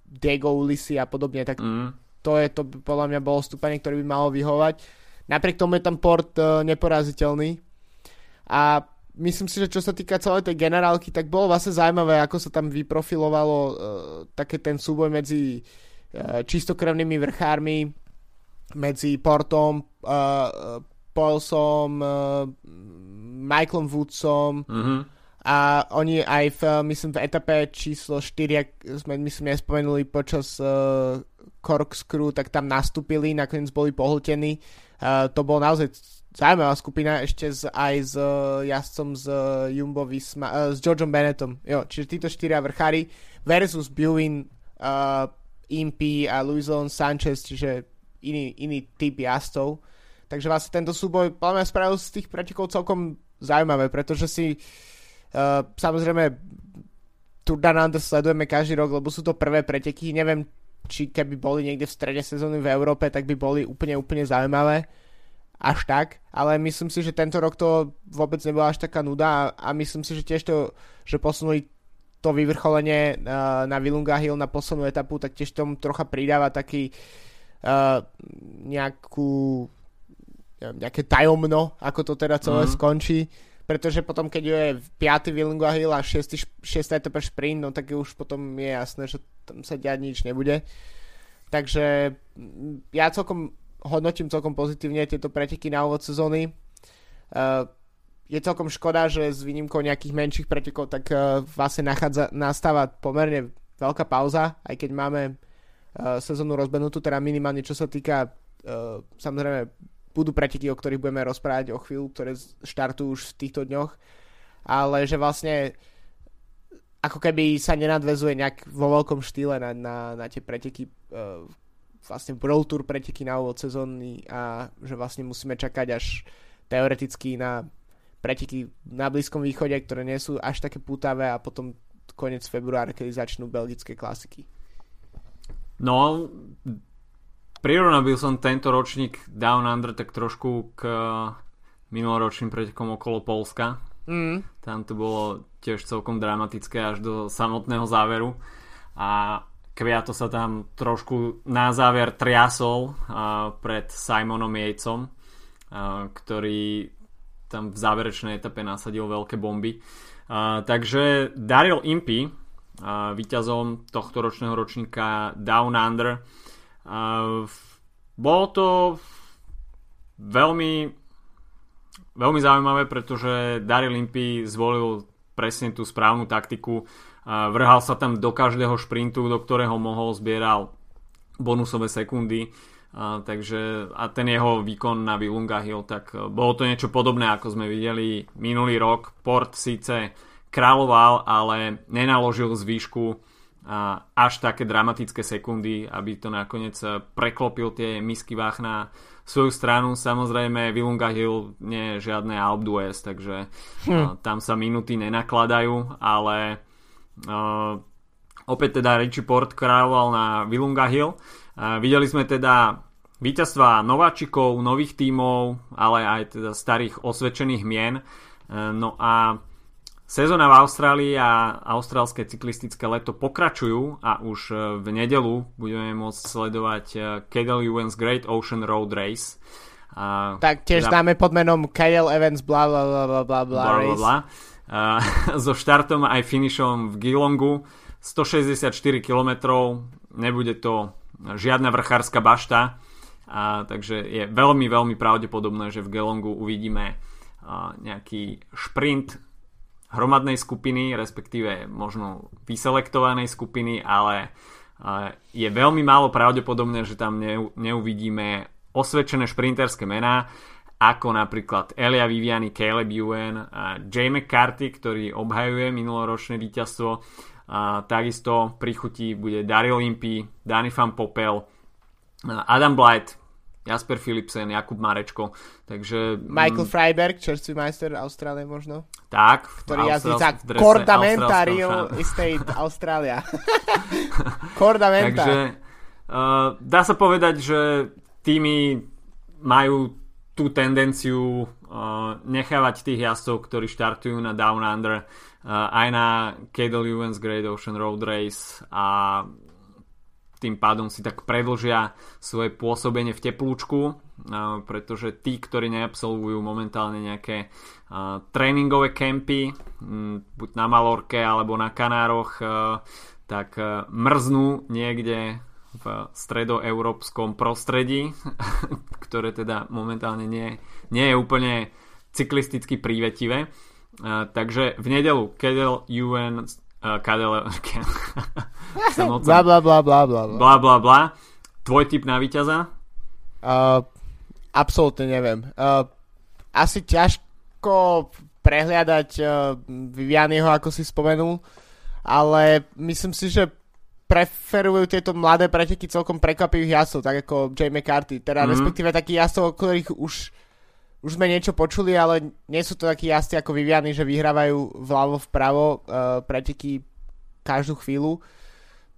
Diego Ulisi a podobne, tak mm. to je to by podľa mňa bolo stúpanie, ktoré by malo vyhovať. Napriek tomu je tam port uh, neporaziteľný a myslím si, že čo sa týka celej tej generálky, tak bolo vlastne zaujímavé, ako sa tam vyprofilovalo uh, také ten súboj medzi uh, čistokrevnými vrchármi, medzi Portom, uh, Paulsom, uh, Michaelom Woodsom, mm-hmm a oni aj v, myslím, v etape číslo 4, ak sme, myslím, nespomenuli počas uh, corkscrew, tak tam nastúpili, nakoniec boli pohltení. Uh, to bol naozaj zaujímavá skupina, ešte z, aj s uh, jazdcom z uh, Jumbo Visma, uh, s Georgeom Bennettom. Jo, čiže títo štyria vrchári versus Buin, uh, Impy a Luison Sanchez, čiže iný, iný typ jazdcov. Takže vlastne tento súboj, podľa mňa spravil z tých pretekov celkom zaujímavé, pretože si uh, samozrejme, Tour Down Under sledujeme každý rok, lebo sú to prvé preteky. Neviem, či keby boli niekde v strede sezóny v Európe, tak by boli úplne, úplne zaujímavé. Až tak. Ale myslím si, že tento rok to vôbec nebola až taká nuda a, a myslím si, že tiež to, že posunuli to vyvrcholenie uh, na Vilunga Hill na poslednú etapu, tak tiež tomu trocha pridáva taký uh, nejakú nejaké tajomno, ako to teda celé mm. skončí pretože potom keď je 5. Willunga Hill a 6. 6. etapa šprint, no tak už potom je jasné, že tam sa diať nič nebude. Takže mm, ja celkom hodnotím celkom pozitívne tieto preteky na úvod sezóny. Uh, je celkom škoda, že s výnimkou nejakých menších pretekov tak uh, vlastne nachádza, nastáva pomerne veľká pauza, aj keď máme uh, sezónu rozbenutú, teda minimálne čo sa týka uh, samozrejme budú preteky, o ktorých budeme rozprávať o chvíľu, ktoré štartujú už v týchto dňoch, ale že vlastne ako keby sa nenadvezuje nejak vo veľkom štýle na, na, na tie preteky uh, vlastne World Tour preteky na úvod sezóny a že vlastne musíme čakať až teoreticky na preteky na Blízkom východe, ktoré nie sú až také pútavé a potom koniec februára, kedy začnú belgické klasiky. No, Prirovnal som tento ročník Down Under tak trošku k minuloročným pretekom okolo Polska. Mm. Tam to bolo tiež celkom dramatické až do samotného záveru. A Kviato sa tam trošku na záver triasol pred Simonom Jejcom, ktorý tam v záverečnej etape nasadil veľké bomby. Takže Daryl Impey, uh, víťazom tohto ročného ročníka Down Under, Bolo to veľmi veľmi zaujímavé, pretože Daryl Limpy zvolil presne tú správnu taktiku. Vrhal sa tam do každého šprintu, do ktorého mohol, zbieral bonusové sekundy. Uh, takže a ten jeho výkon na Vilunga Hill, tak bolo to niečo podobné, ako sme videli minulý rok. Port síce kráľoval, ale nenaložil zvýšku až také dramatické sekundy, aby to nakoniec preklopil tie misky váh na svoju stranu. Samozrejme Vilunga Hill nie je žiadne Alp d'Huez, takže hm. tam sa minuty nenakladajú, ale uh, opäť teda Richie Port kráľoval na Vilunga Hill. Uh, videli sme teda víťazstva nováčikov, nových tímov, ale aj teda starých osvedčených mien. Uh, no a Sezóna v Austrálii a austrálske cyklistické leto pokračujú a už e, v nedelu budeme môcť sledovať Cadel Evans Great Ocean Road Race. A tak tiež teda, dáme pod menom Cadel Evans bla bla bla bla bla bla, bla, bla. Uh, so štartom aj finišom v Geelongu 164 km nebude to žiadna vrchárska bašta a, takže je veľmi veľmi pravdepodobné, že v Geelongu uvidíme uh, nejaký šprint hromadnej skupiny, respektíve možno vyselektovanej skupiny, ale je veľmi málo pravdepodobné, že tam neuvidíme osvedčené šprinterské mená, ako napríklad Elia Viviani, Caleb Ewan, a Jay McCarthy, ktorý obhajuje minuloročné víťazstvo. A takisto pri chutí bude Daryl Impey, Danny Van Popel, Adam Blight, Jasper Philipsen, Jakub Marečko. Takže, Michael mm, Freiberg, čerstvý majster Austrálie možno. Tak. Ktorý jazdí za Cordamenta Real Estate Austrália. Cordamenta. Takže uh, dá sa povedať, že týmy majú tú tendenciu uh, nechávať tých jazdcov, ktorí štartujú na Down Under uh, aj na Cadel Evans Great Ocean Road Race a tým pádom si tak predlžia svoje pôsobenie v teplúčku, pretože tí, ktorí neabsolvujú momentálne nejaké tréningové kempy, buď na Malorke alebo na Kanároch, tak mrznú niekde v stredoeurópskom prostredí, ktoré teda momentálne nie, nie je úplne cyklisticky prívetivé. Takže v nedelu Kedel UN Eh, Kadele... bla, bla, bla, bla, bla, bla. Bla, Tvoj typ na víťaza? Uh, absolútne neviem. Uh, asi ťažko prehliadať uh, Vivianiho, ako si spomenul, ale myslím si, že preferujú tieto mladé preteky celkom prekvapivých jazdcov, tak ako Jay McCarthy, teda mm-hmm. respektíve takých jazdcov, o ktorých už už sme niečo počuli, ale nie sú to takí jazdci ako Viviany, že vyhrávajú vľavo vpravo uh, preteky každú chvíľu.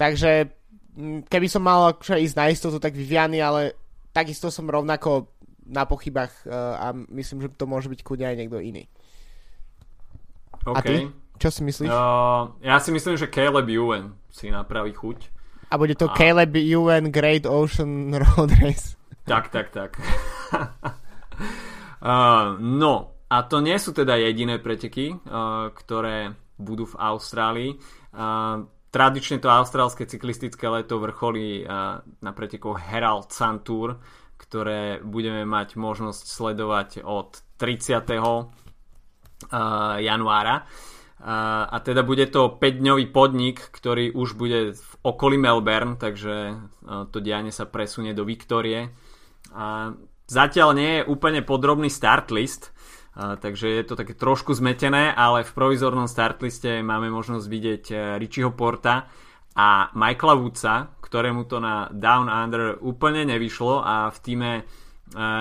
Takže keby som mal ísť na istotu, tak Viviany, ale takisto som rovnako na pochybách uh, a myslím, že to môže byť kľudne aj niekto iný. Okay. A ty? Čo si myslíš? Uh, ja si myslím, že Caleb Ewan si napraví chuť. A bude to a... Caleb Ewan Great Ocean Road Race. Tak, tak, tak. No, a to nie sú teda jediné preteky, uh, ktoré budú v Austrálii. Uh, tradične to austrálske cyklistické leto vrcholí uh, na pretekoch Herald Sun Tour, ktoré budeme mať možnosť sledovať od 30. Uh, januára. Uh, a teda bude to 5-dňový podnik, ktorý už bude v okolí Melbourne, takže to dianie sa presunie do Viktorie. Uh, Zatiaľ nie je úplne podrobný start list, takže je to také trošku zmetené, ale v provizornom start liste máme možnosť vidieť e, Richieho Porta a Michaela Woodsa, ktorému to na Down Under úplne nevyšlo a v týme e,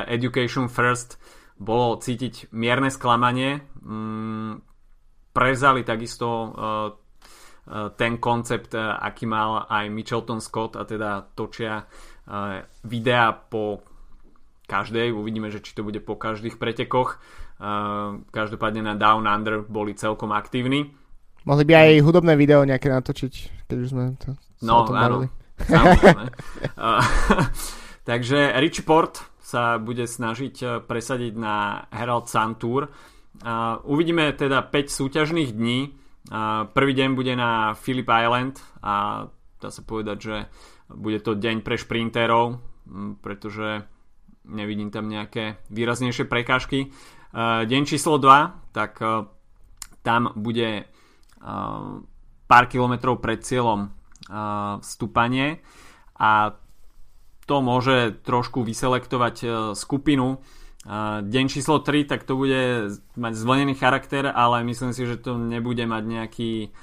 Education First bolo cítiť mierne sklamanie. Mm, prevzali takisto ten koncept, aký mal aj Mitchelton Scott a teda točia videa po každej, uvidíme, že či to bude po každých pretekoch. Uh, každopádne na Down Under boli celkom aktívni. Mohli by aj hudobné video nejaké natočiť, keď už sme to No, to áno, samozrejme. uh, takže Rich Port sa bude snažiť uh, presadiť na Herald Sun Tour. Uvidíme teda 5 súťažných dní. Prvý deň bude na Phillip Island a dá sa povedať, že bude to deň pre šprinterov, pretože nevidím tam nejaké výraznejšie prekážky. E, deň číslo 2, tak e, tam bude e, pár kilometrov pred cieľom vstúpanie a to môže trošku vyselektovať skupinu. Deň číslo 3, tak to bude mať zvlnený charakter, ale myslím si, že to nebude mať nejaký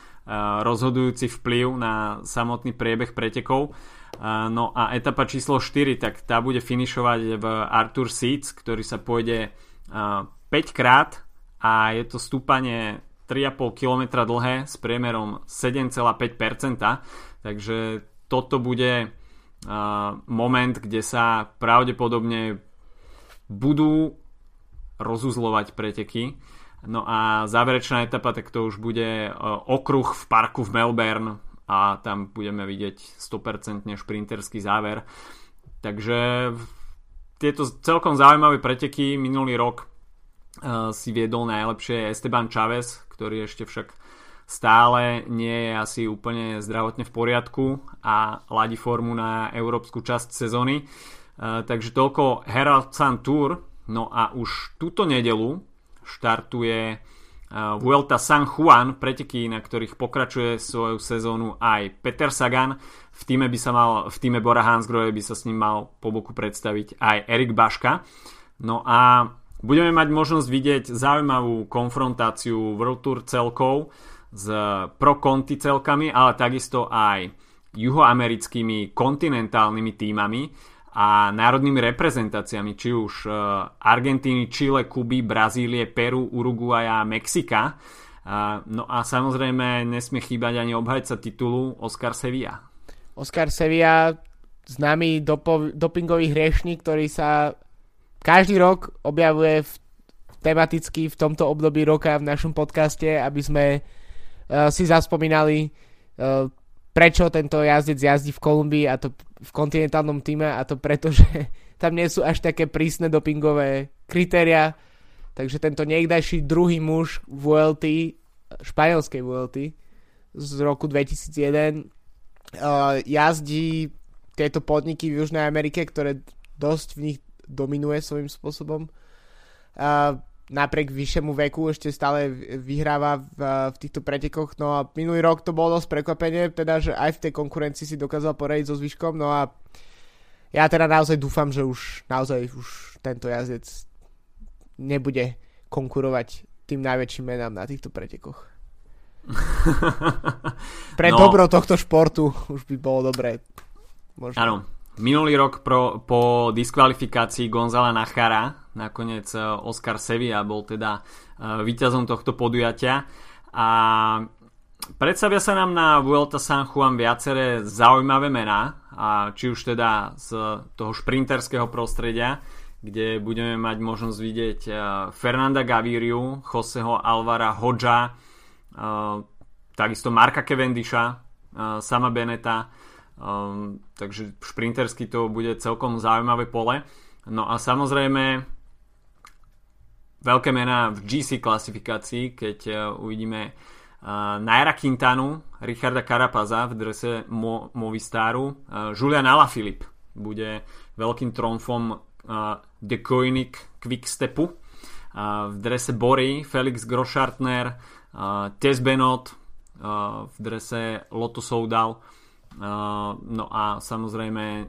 rozhodujúci vplyv na samotný priebeh pretekov. No a etapa číslo 4, tak tá bude finišovať v Arthur Seats, ktorý sa pôjde 5 krát a je to stúpanie 3,5 km dlhé s priemerom 7,5%. Takže toto bude moment, kde sa pravdepodobne budú rozuzlovať preteky. No a záverečná etapa, tak to už bude okruh v parku v Melbourne a tam budeme vidieť 100% šprinterský záver. Takže tieto celkom zaujímavé preteky minulý rok uh, si viedol najlepšie Esteban Chavez, ktorý ešte však stále nie je asi úplne zdravotne v poriadku a ladí formu na európsku časť sezóny. Uh, takže toľko Herald Sun Tour. No a už túto nedelu štartuje Vuelta San Juan, preteky, na ktorých pokračuje svoju sezónu aj Peter Sagan. V týme, by sa mal, v týme Bora Hansgrohe by sa s ním mal po boku predstaviť aj Erik Baška. No a budeme mať možnosť vidieť zaujímavú konfrontáciu World Tour celkov s pro Conti celkami, ale takisto aj juhoamerickými kontinentálnymi týmami a národnými reprezentáciami, či už e, Argentíny, Chile, Kuby, Brazílie, Peru, Uruguaja, Mexika. No a samozrejme nesmie chýbať ani obhajca titulu Oscar Sevilla. Oscar Sevilla, známy dopo- dopingový hriešnik, ktorý sa každý rok objavuje v, tematicky v tomto období roka v našom podcaste, aby sme uh, si zaspomínali uh, prečo tento jazdec jazdí v Kolumbii a to v kontinentálnom týme a to preto, že tam nie sú až také prísne dopingové kritéria, takže tento niekdajší druhý muž VLT, španielskej VLT z roku 2001 uh, jazdí tieto podniky v Južnej Amerike, ktoré dosť v nich dominuje svojím spôsobom. Uh, napriek vyššiemu veku ešte stále vyhráva v, v týchto pretekoch. No a minulý rok to bolo dosť prekvapenie, teda, že aj v tej konkurencii si dokázal poradiť so zvyškom. No a ja teda naozaj dúfam, že už naozaj už tento jazdec nebude konkurovať tým najväčším menám na týchto pretekoch. Pre no. dobro tohto športu už by bolo dobré. Možno. Áno, Minulý rok pro, po diskvalifikácii Gonzala Nachara nakoniec e, Oscar Sevilla bol teda e, víťazom tohto podujatia a predstavia sa nám na Vuelta San Juan viaceré zaujímavé mená a či už teda z toho šprinterského prostredia kde budeme mať možnosť vidieť e, Fernanda Gaviriu, Joseho Alvara Hodža, takisto Marka Cavendisha, Sama Beneta, takže šprintersky to bude celkom zaujímavé pole. No a samozrejme veľké mená v GC klasifikácii, keď uh, uvidíme uh, Naira Quintanu, Richarda Carapaza v drese Mo- Movistaru, uh, Julian Alaphilippe bude veľkým tromfom uh, De Koenig Quickstepu, uh, v drese Bory Felix Groschartner, uh, Tess Benot uh, v drese Lotto Soudal, no a samozrejme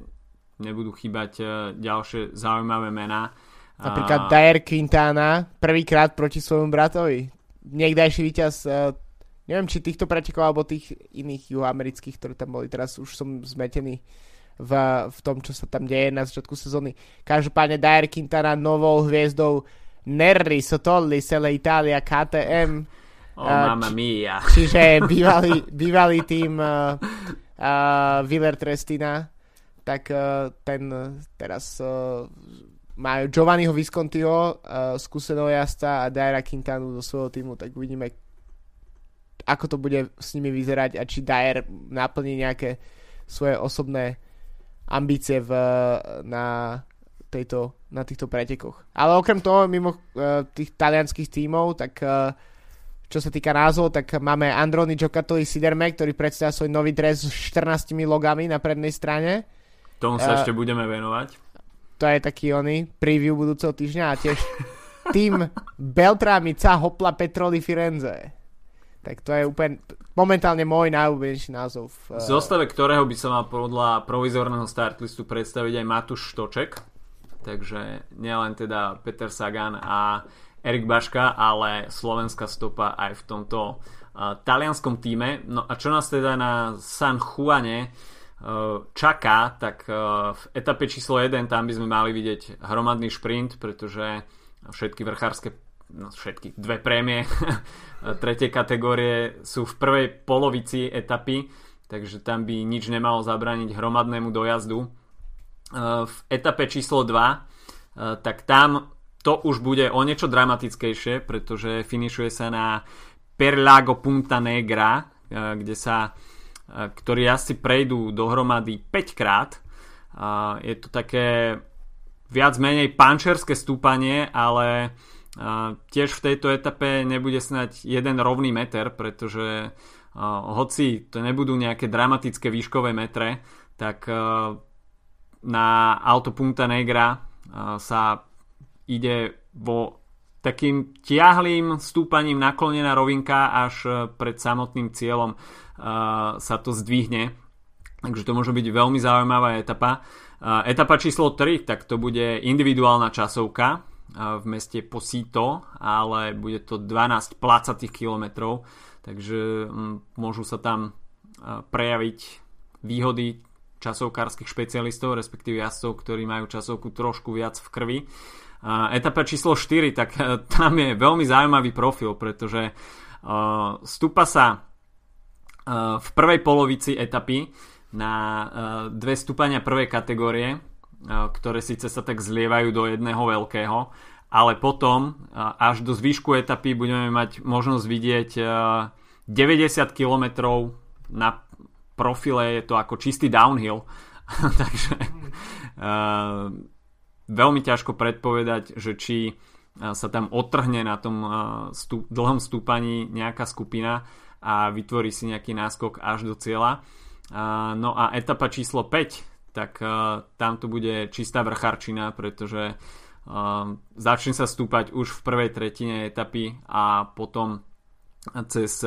nebudú chýbať e, ďalšie zaujímavé mená. Napríklad Dyer Quintana prvýkrát proti svojmu bratovi. Niekdajší víťaz e, neviem či týchto pretekov alebo tých iných juhoamerických, ktoré tam boli. Teraz už som zmetený v, v tom, čo sa tam deje na začiatku sezóny. Každopádne Dyer Quintana novou hviezdou Nerri Sotolli Sele Italia KTM Oh, uh, mamma mia. Čiže bývalý, bývalý tým uh, uh, Viller Trestina, tak uh, ten teraz uh, majú Giovanniho Viscontiho, uh, skúseného jazda a Daira Quintanu do svojho týmu, tak uvidíme, ako to bude s nimi vyzerať a či Dair naplní nejaké svoje osobné ambície v, na, tejto, na týchto pretekoch. Ale okrem toho, mimo uh, tých talianských tímov, tak uh, čo sa týka názov, tak máme Androny Giocattoli Siderme, ktorý predstavia svoj nový dres s 14 logami na prednej strane. Tomu sa uh, ešte budeme venovať. To je taký oný preview budúceho týždňa a tiež tým Beltramica Hopla Petroli Firenze. Tak to je úplne momentálne môj najúbenejší názov. V zostave ktorého by sa mal podľa provizorného startlistu predstaviť aj Matúš Štoček. Takže nielen teda Peter Sagan a Erik Baška, ale slovenská stopa aj v tomto uh, talianskom týme. No a čo nás teda na San Juane čaká, tak uh, v etape číslo 1 tam by sme mali vidieť hromadný šprint, pretože všetky vrchárske no všetky, dve prémie tretej kategórie sú v prvej polovici etapy, takže tam by nič nemalo zabrániť hromadnému dojazdu. V etape číslo 2 tak tam to už bude o niečo dramatickejšie, pretože finišuje sa na Perlago Punta Negra, eh, kde sa, eh, ktorí asi prejdú dohromady 5 krát. Je to také viac menej pančerské stúpanie, ale tiež v tejto etape nebude snať jeden rovný meter, pretože hoci to nebudú nejaké dramatické výškové metre, tak na Alto Punta Negra sa ide vo takým tiahlým stúpaním naklonená rovinka až e, pred samotným cieľom uh, sa to zdvihne. Takže to môže byť veľmi zaujímavá etapa. Uh, etapa číslo 3, tak to bude individuálna časovka v meste Posito, ale bude to 12 placatých kilometrov, takže môžu sa tam prejaviť výhody časovkárskych špecialistov, respektíve jazdcov, ktorí majú časovku trošku viac v krvi. Etapa číslo 4, tak e, tam je veľmi zaujímavý profil, pretože uh, stúpa sa uh, v prvej polovici etapy na dve stúpania prvej kategórie, ktoré síce sa tak zlievajú do jedného veľkého, ale potom až do zvýšku etapy budeme mať možnosť vidieť uh, 90 km na profile je to ako čistý downhill, takže uh, veľmi ťažko predpovedať, že či sa tam odtrhne na tom stup, dlhom stúpaní nejaká skupina a vytvorí si nejaký náskok až do cieľa. No a etapa číslo 5, tak tam to bude čistá vrcharčina, pretože začne sa stúpať už v prvej tretine etapy a potom cez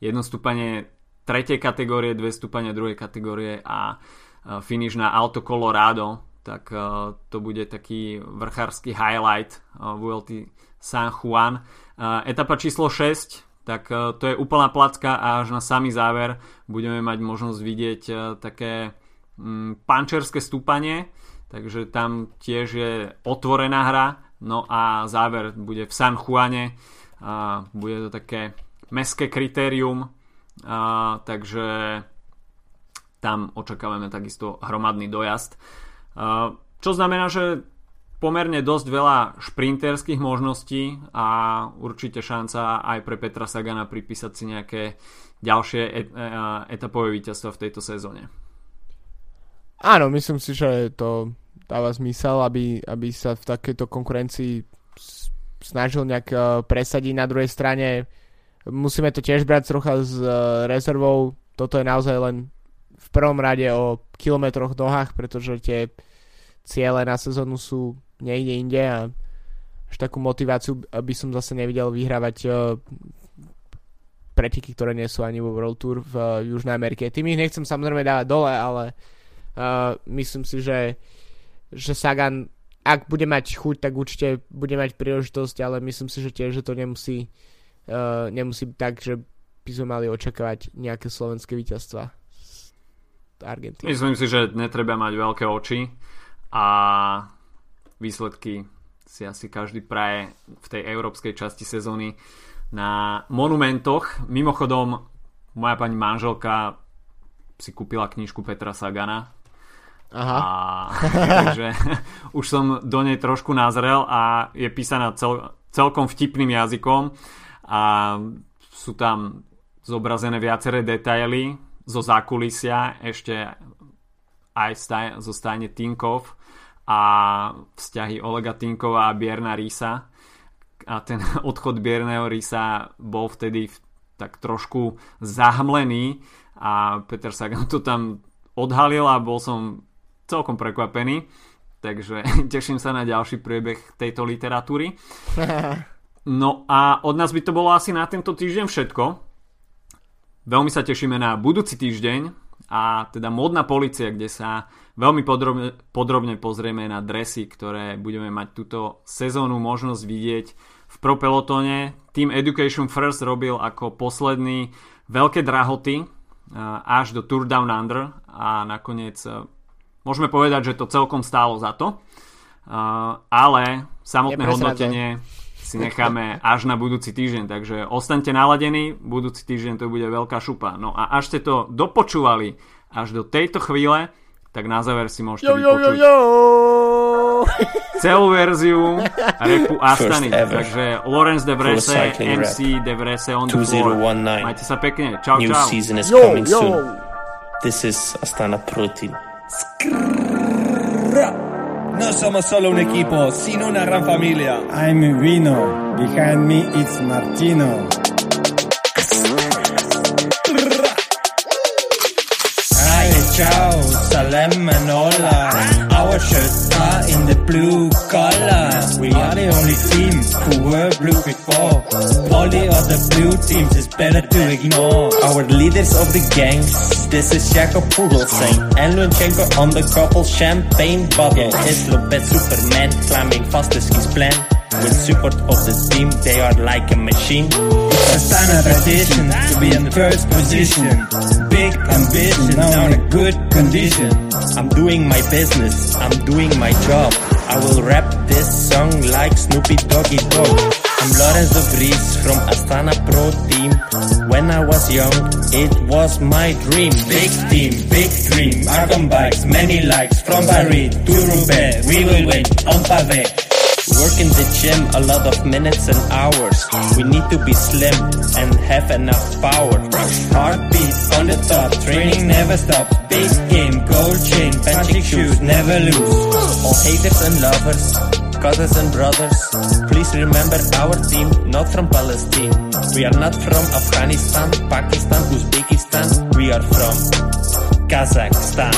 jedno stúpanie tretej kategórie, dve stúpania druhej kategórie a finish na Alto Colorado, tak to bude taký vrchársky highlight VLT San Juan. Etapa číslo 6, tak to je úplná placka a až na samý záver budeme mať možnosť vidieť také mm, pančerské stúpanie, takže tam tiež je otvorená hra, no a záver bude v San Juane, bude to také meské kritérium, takže tam očakávame takisto hromadný dojazd. A, čo znamená, že pomerne dosť veľa šprinterských možností a určite šanca aj pre Petra Sagana pripísať si nejaké ďalšie et- etapové víťazstva v tejto sezóne. Áno, myslím si, že to dáva zmysel, aby, aby sa v takejto konkurencii snažil nejak presadiť. Na druhej strane musíme to tiež brať trocha s uh, rezervou. Toto je naozaj len prvom rade o kilometroch nohách, pretože tie ciele na sezónu sú niekde inde a až takú motiváciu by som zase nevidel vyhrávať uh, preteky, ktoré nie sú ani vo World Tour v uh, Južnej Amerike. Tým ich nechcem samozrejme dávať dole, ale uh, myslím si, že, že Sagan ak bude mať chuť, tak určite bude mať príležitosť, ale myslím si, že tiež, že to nemusí uh, nemusí tak, že by sme mali očakávať nejaké slovenské víťazstva Argentíny. Myslím si, že netreba mať veľké oči a výsledky si asi každý praje v tej európskej časti sezóny na monumentoch. Mimochodom, moja pani manželka si kúpila knižku Petra Sagana. Aha. A, takže už som do nej trošku nazrel a je písaná cel, celkom vtipným jazykom a sú tam zobrazené viaceré detaily zo zákulisia ešte aj staj, zo stajne Tinkov a vzťahy Olega Tinkova a Bierna Rísa. A ten odchod Bierného Rísa bol vtedy tak trošku zahmlený a Peter Sagan to tam odhalil a bol som celkom prekvapený. Takže teším sa na ďalší priebeh tejto literatúry. No a od nás by to bolo asi na tento týždeň všetko. Veľmi sa tešíme na budúci týždeň a teda modná policia, kde sa veľmi podrobne, podrobne pozrieme na dresy, ktoré budeme mať túto sezónu možnosť vidieť v Pro Pelotone. Team Education First robil ako posledný veľké drahoty až do Tour Down Under a nakoniec môžeme povedať, že to celkom stálo za to. Ale samotné hodnotenie si necháme až na budúci týždeň, takže ostaňte naladení, budúci týždeň to bude veľká šupa. No a až ste to dopočúvali až do tejto chvíle, tak na záver si môžete jo, vypočuť jo, jo, jo. celú verziu repu Astany. Takže Lorenz de Vrese, MC de Vrese on the floor. Majte sa pekne. Čau, New čau. season is yo, coming yo. soon. This is Astana Pro Team. No somos solo un equipo, sino una gran familia. I'm Vino. Behind me it's Martino. Hi, ciao, Salem and hola. Our shirts are in the blue colors. We are the only team who were blue before. All the other blue teams is better to ignore. Our leaders of the gangs, this is Jacob Pugelsang. And Lunchenko on the couple champagne bottle. Is Lopez Superman climbing fast as his plan. With support of the team, they are like a machine. A standard tradition to be in the first position. Big ambition, now in a good condition. I'm doing my business, I'm doing my job. I will rap this song like Snoopy Doggy Dog. I'm Lorenzo Vries from Astana Pro Team. When I was young, it was my dream. Big team, big dream. Argon bikes, many likes from Paris to Roubaix. We will win on Pavé. Work in the gym a lot of minutes and hours. We need to be slim and have enough power. Heartbeat on the top, training never stops. Big game, gold chain, magic shoes, never lose. All haters and lovers, cousins and brothers, please remember our team, not from Palestine. We are not from Afghanistan, Pakistan, Uzbekistan. We are from Kazakhstan.